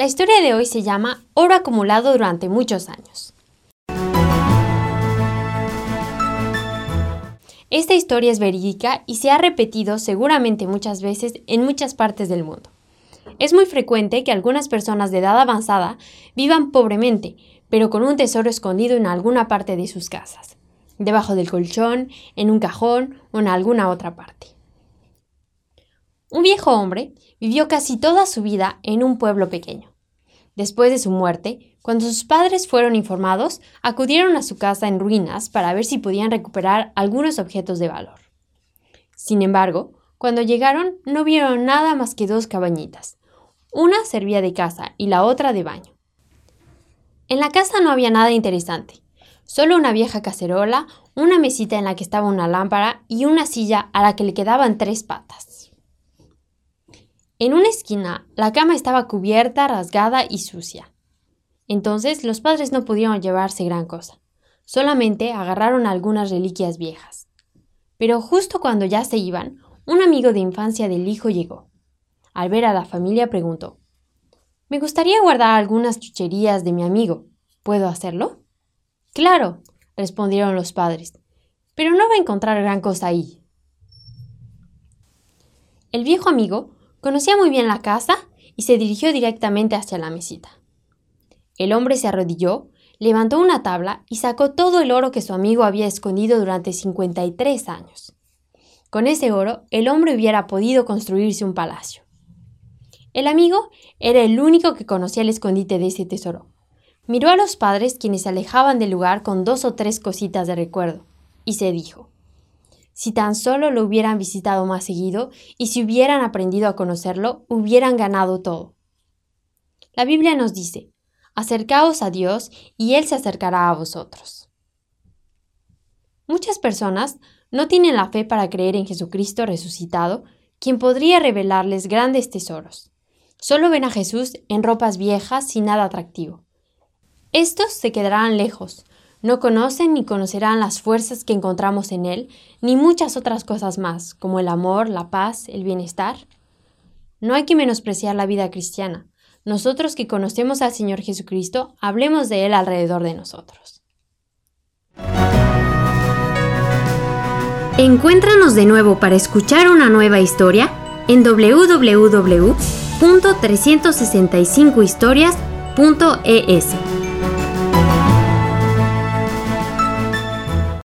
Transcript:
La historia de hoy se llama Oro acumulado durante muchos años. Esta historia es verídica y se ha repetido seguramente muchas veces en muchas partes del mundo. Es muy frecuente que algunas personas de edad avanzada vivan pobremente, pero con un tesoro escondido en alguna parte de sus casas, debajo del colchón, en un cajón o en alguna otra parte. Un viejo hombre vivió casi toda su vida en un pueblo pequeño. Después de su muerte, cuando sus padres fueron informados, acudieron a su casa en ruinas para ver si podían recuperar algunos objetos de valor. Sin embargo, cuando llegaron no vieron nada más que dos cabañitas. Una servía de casa y la otra de baño. En la casa no había nada interesante, solo una vieja cacerola, una mesita en la que estaba una lámpara y una silla a la que le quedaban tres patas. En una esquina, la cama estaba cubierta, rasgada y sucia. Entonces los padres no pudieron llevarse gran cosa. Solamente agarraron algunas reliquias viejas. Pero justo cuando ya se iban, un amigo de infancia del hijo llegó. Al ver a la familia preguntó, Me gustaría guardar algunas chucherías de mi amigo. ¿Puedo hacerlo? Claro, respondieron los padres, pero no va a encontrar gran cosa ahí. El viejo amigo Conocía muy bien la casa y se dirigió directamente hacia la mesita. El hombre se arrodilló, levantó una tabla y sacó todo el oro que su amigo había escondido durante 53 años. Con ese oro, el hombre hubiera podido construirse un palacio. El amigo era el único que conocía el escondite de ese tesoro. Miró a los padres quienes se alejaban del lugar con dos o tres cositas de recuerdo, y se dijo, si tan solo lo hubieran visitado más seguido y si hubieran aprendido a conocerlo, hubieran ganado todo. La Biblia nos dice, acercaos a Dios y Él se acercará a vosotros. Muchas personas no tienen la fe para creer en Jesucristo resucitado, quien podría revelarles grandes tesoros. Solo ven a Jesús en ropas viejas sin nada atractivo. Estos se quedarán lejos, no conocen ni conocerán las fuerzas que encontramos en Él, ni muchas otras cosas más, como el amor, la paz, el bienestar. No hay que menospreciar la vida cristiana. Nosotros que conocemos al Señor Jesucristo, hablemos de Él alrededor de nosotros. Encuéntranos de nuevo para escuchar una nueva historia en www.365historias.es.